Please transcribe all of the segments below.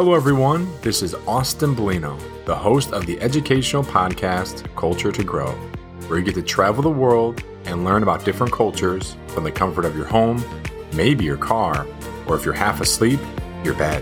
Hello, everyone. This is Austin Bellino, the host of the educational podcast Culture to Grow, where you get to travel the world and learn about different cultures from the comfort of your home, maybe your car, or if you're half asleep, your bed.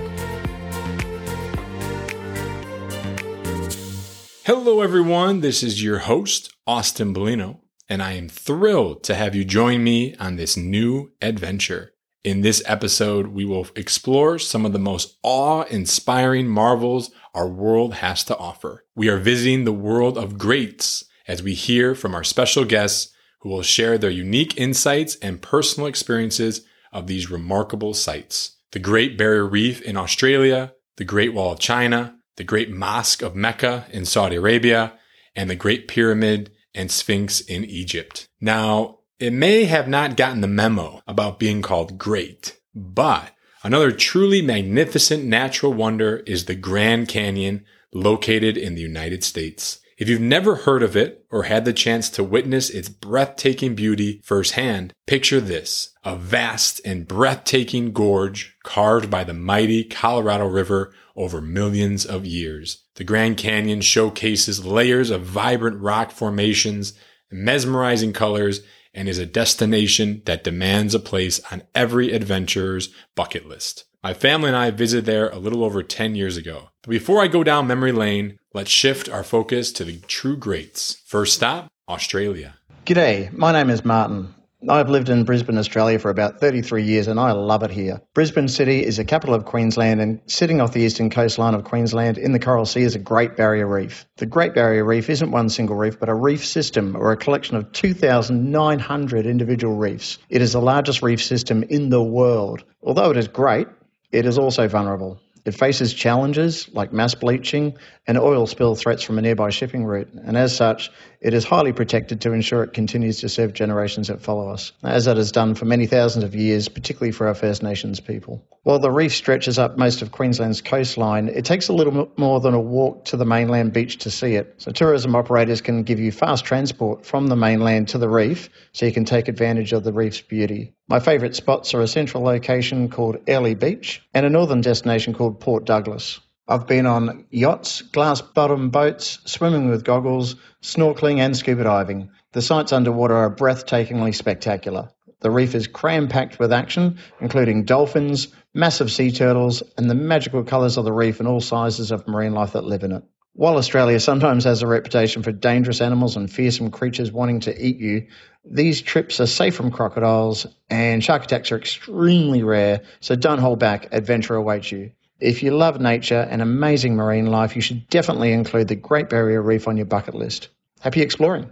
Hello, everyone. This is your host, Austin Bellino, and I am thrilled to have you join me on this new adventure. In this episode, we will explore some of the most awe inspiring marvels our world has to offer. We are visiting the world of greats as we hear from our special guests who will share their unique insights and personal experiences of these remarkable sites. The Great Barrier Reef in Australia, the Great Wall of China, the Great Mosque of Mecca in Saudi Arabia, and the Great Pyramid and Sphinx in Egypt. Now, it may have not gotten the memo about being called great, but another truly magnificent natural wonder is the Grand Canyon located in the United States. If you've never heard of it or had the chance to witness its breathtaking beauty firsthand, picture this. A vast and breathtaking gorge carved by the mighty Colorado River over millions of years. The Grand Canyon showcases layers of vibrant rock formations, mesmerizing colors, and is a destination that demands a place on every adventurer's bucket list. My family and I visited there a little over 10 years ago. But before I go down memory lane, let's shift our focus to the true greats. First stop, Australia. G'day, my name is Martin. I've lived in Brisbane, Australia for about 33 years and I love it here. Brisbane City is the capital of Queensland and sitting off the eastern coastline of Queensland in the Coral Sea is a Great Barrier Reef. The Great Barrier Reef isn't one single reef but a reef system or a collection of 2,900 individual reefs. It is the largest reef system in the world. Although it is great, it is also vulnerable. It faces challenges like mass bleaching and oil spill threats from a nearby shipping route, and as such, it is highly protected to ensure it continues to serve generations that follow us, as it has done for many thousands of years, particularly for our First Nations people. While the reef stretches up most of Queensland's coastline, it takes a little more than a walk to the mainland beach to see it. So, tourism operators can give you fast transport from the mainland to the reef so you can take advantage of the reef's beauty. My favourite spots are a central location called Airlie Beach and a northern destination called Port Douglas. I've been on yachts, glass bottom boats, swimming with goggles, snorkeling, and scuba diving. The sights underwater are breathtakingly spectacular. The reef is cram packed with action, including dolphins, massive sea turtles, and the magical colours of the reef and all sizes of marine life that live in it. While Australia sometimes has a reputation for dangerous animals and fearsome creatures wanting to eat you, these trips are safe from crocodiles and shark attacks are extremely rare, so don't hold back, adventure awaits you. If you love nature and amazing marine life, you should definitely include the Great Barrier Reef on your bucket list. Happy exploring!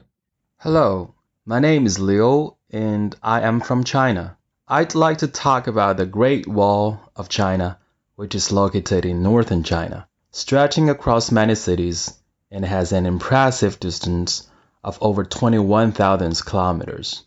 Hello, my name is Liu and I am from China. I'd like to talk about the Great Wall of China, which is located in northern China stretching across many cities and has an impressive distance of over 21,000 kilometers.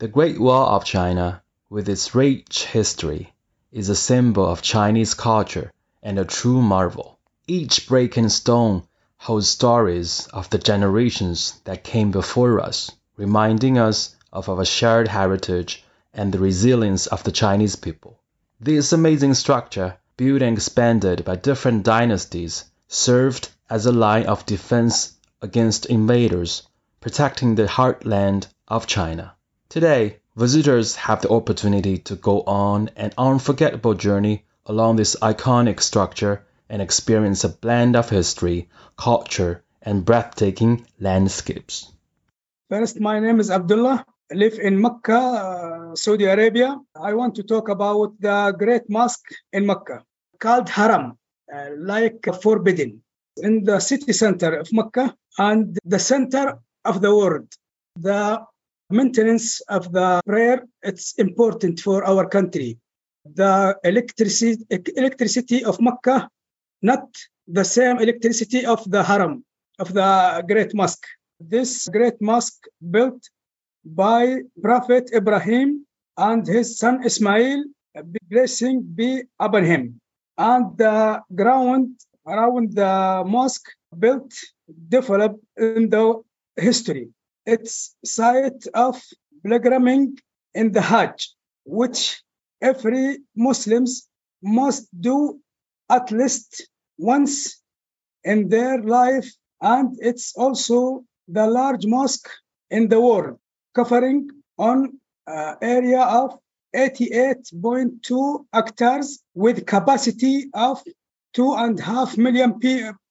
The Great Wall of China, with its rich history, is a symbol of Chinese culture and a true marvel. Each brick and stone holds stories of the generations that came before us, reminding us of our shared heritage and the resilience of the Chinese people. This amazing structure built and expanded by different dynasties, served as a line of defense against invaders, protecting the heartland of China. Today, visitors have the opportunity to go on an unforgettable journey along this iconic structure and experience a blend of history, culture, and breathtaking landscapes. First, my name is Abdullah. I live in Mecca, uh, Saudi Arabia. I want to talk about the Great Mosque in Mecca called Haram, uh, like forbidden, in the city center of Mecca and the center of the world. The maintenance of the prayer it's important for our country. The electricity electricity of Mecca, not the same electricity of the Haram, of the Great Mosque. This Great Mosque built by Prophet Ibrahim and his son Ismail, blessing be upon him and the ground around the mosque built developed in the history. It's site of pilgriming in the Hajj, which every Muslims must do at least once in their life, and it's also the large mosque in the world, covering on uh, area of 88.2 hectares with capacity of two and a half million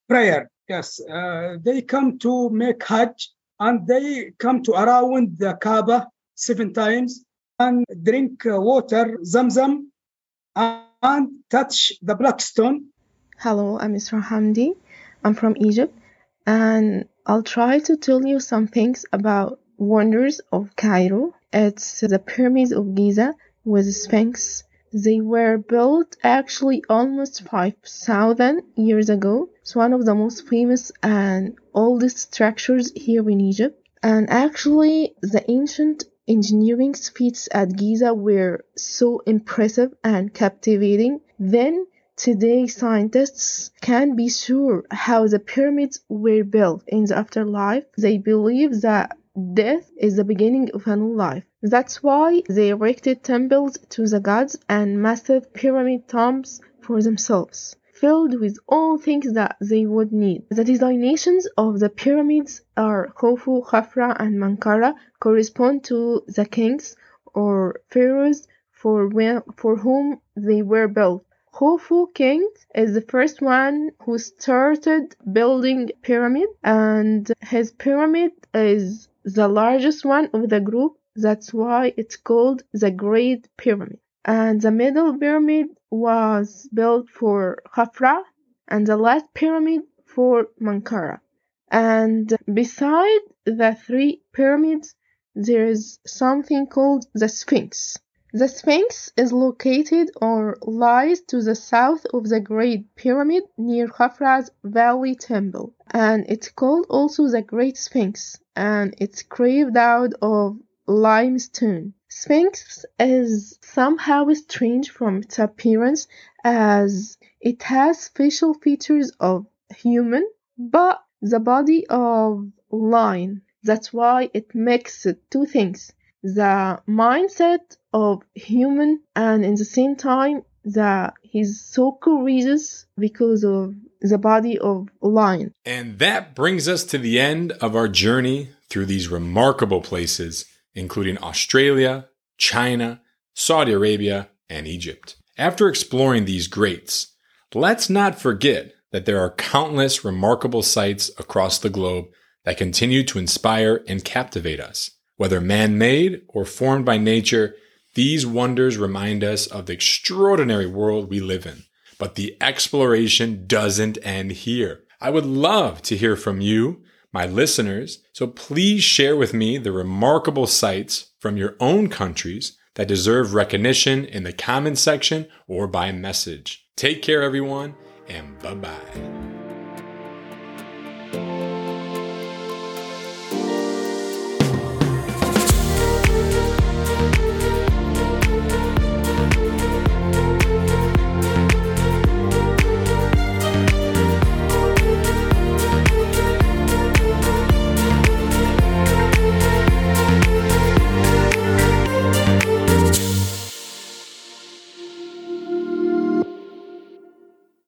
prayer. Yes, uh, they come to make Hajj and they come to around the Kaaba seven times and drink uh, water, Zamzam, and touch the black stone. Hello, I'm Isra Hamdi. I'm from Egypt, and I'll try to tell you some things about wonders of Cairo. It's the pyramids of Giza with Sphinx. They were built actually almost 5,000 years ago. It's one of the most famous and oldest structures here in Egypt. And actually, the ancient engineering feats at Giza were so impressive and captivating. Then Today, scientists can be sure how the pyramids were built in the afterlife. They believe that death is the beginning of a new life. That's why they erected temples to the gods and massive pyramid tombs for themselves, filled with all things that they would need. The designations of the pyramids are Khufu, Khafra, and Mankara correspond to the kings or pharaohs for, when, for whom they were built. Khufu king is the first one who started building pyramid and his pyramid is the largest one of the group. That's why it's called the Great Pyramid. And the middle pyramid was built for Khafra and the last pyramid for Mankara. And beside the three pyramids, there is something called the Sphinx. The Sphinx is located or lies to the south of the Great Pyramid near Khafra's Valley Temple, and it's called also the Great Sphinx, and it's carved out of limestone. Sphinx is somehow strange from its appearance as it has facial features of human, but the body of lion. That's why it makes two things the mindset of human and in the same time that he's so courageous because of the body of lion. And that brings us to the end of our journey through these remarkable places, including Australia, China, Saudi Arabia, and Egypt. After exploring these greats, let's not forget that there are countless remarkable sites across the globe that continue to inspire and captivate us. Whether man made or formed by nature, these wonders remind us of the extraordinary world we live in. But the exploration doesn't end here. I would love to hear from you, my listeners, so please share with me the remarkable sites from your own countries that deserve recognition in the comment section or by message. Take care, everyone, and bye bye.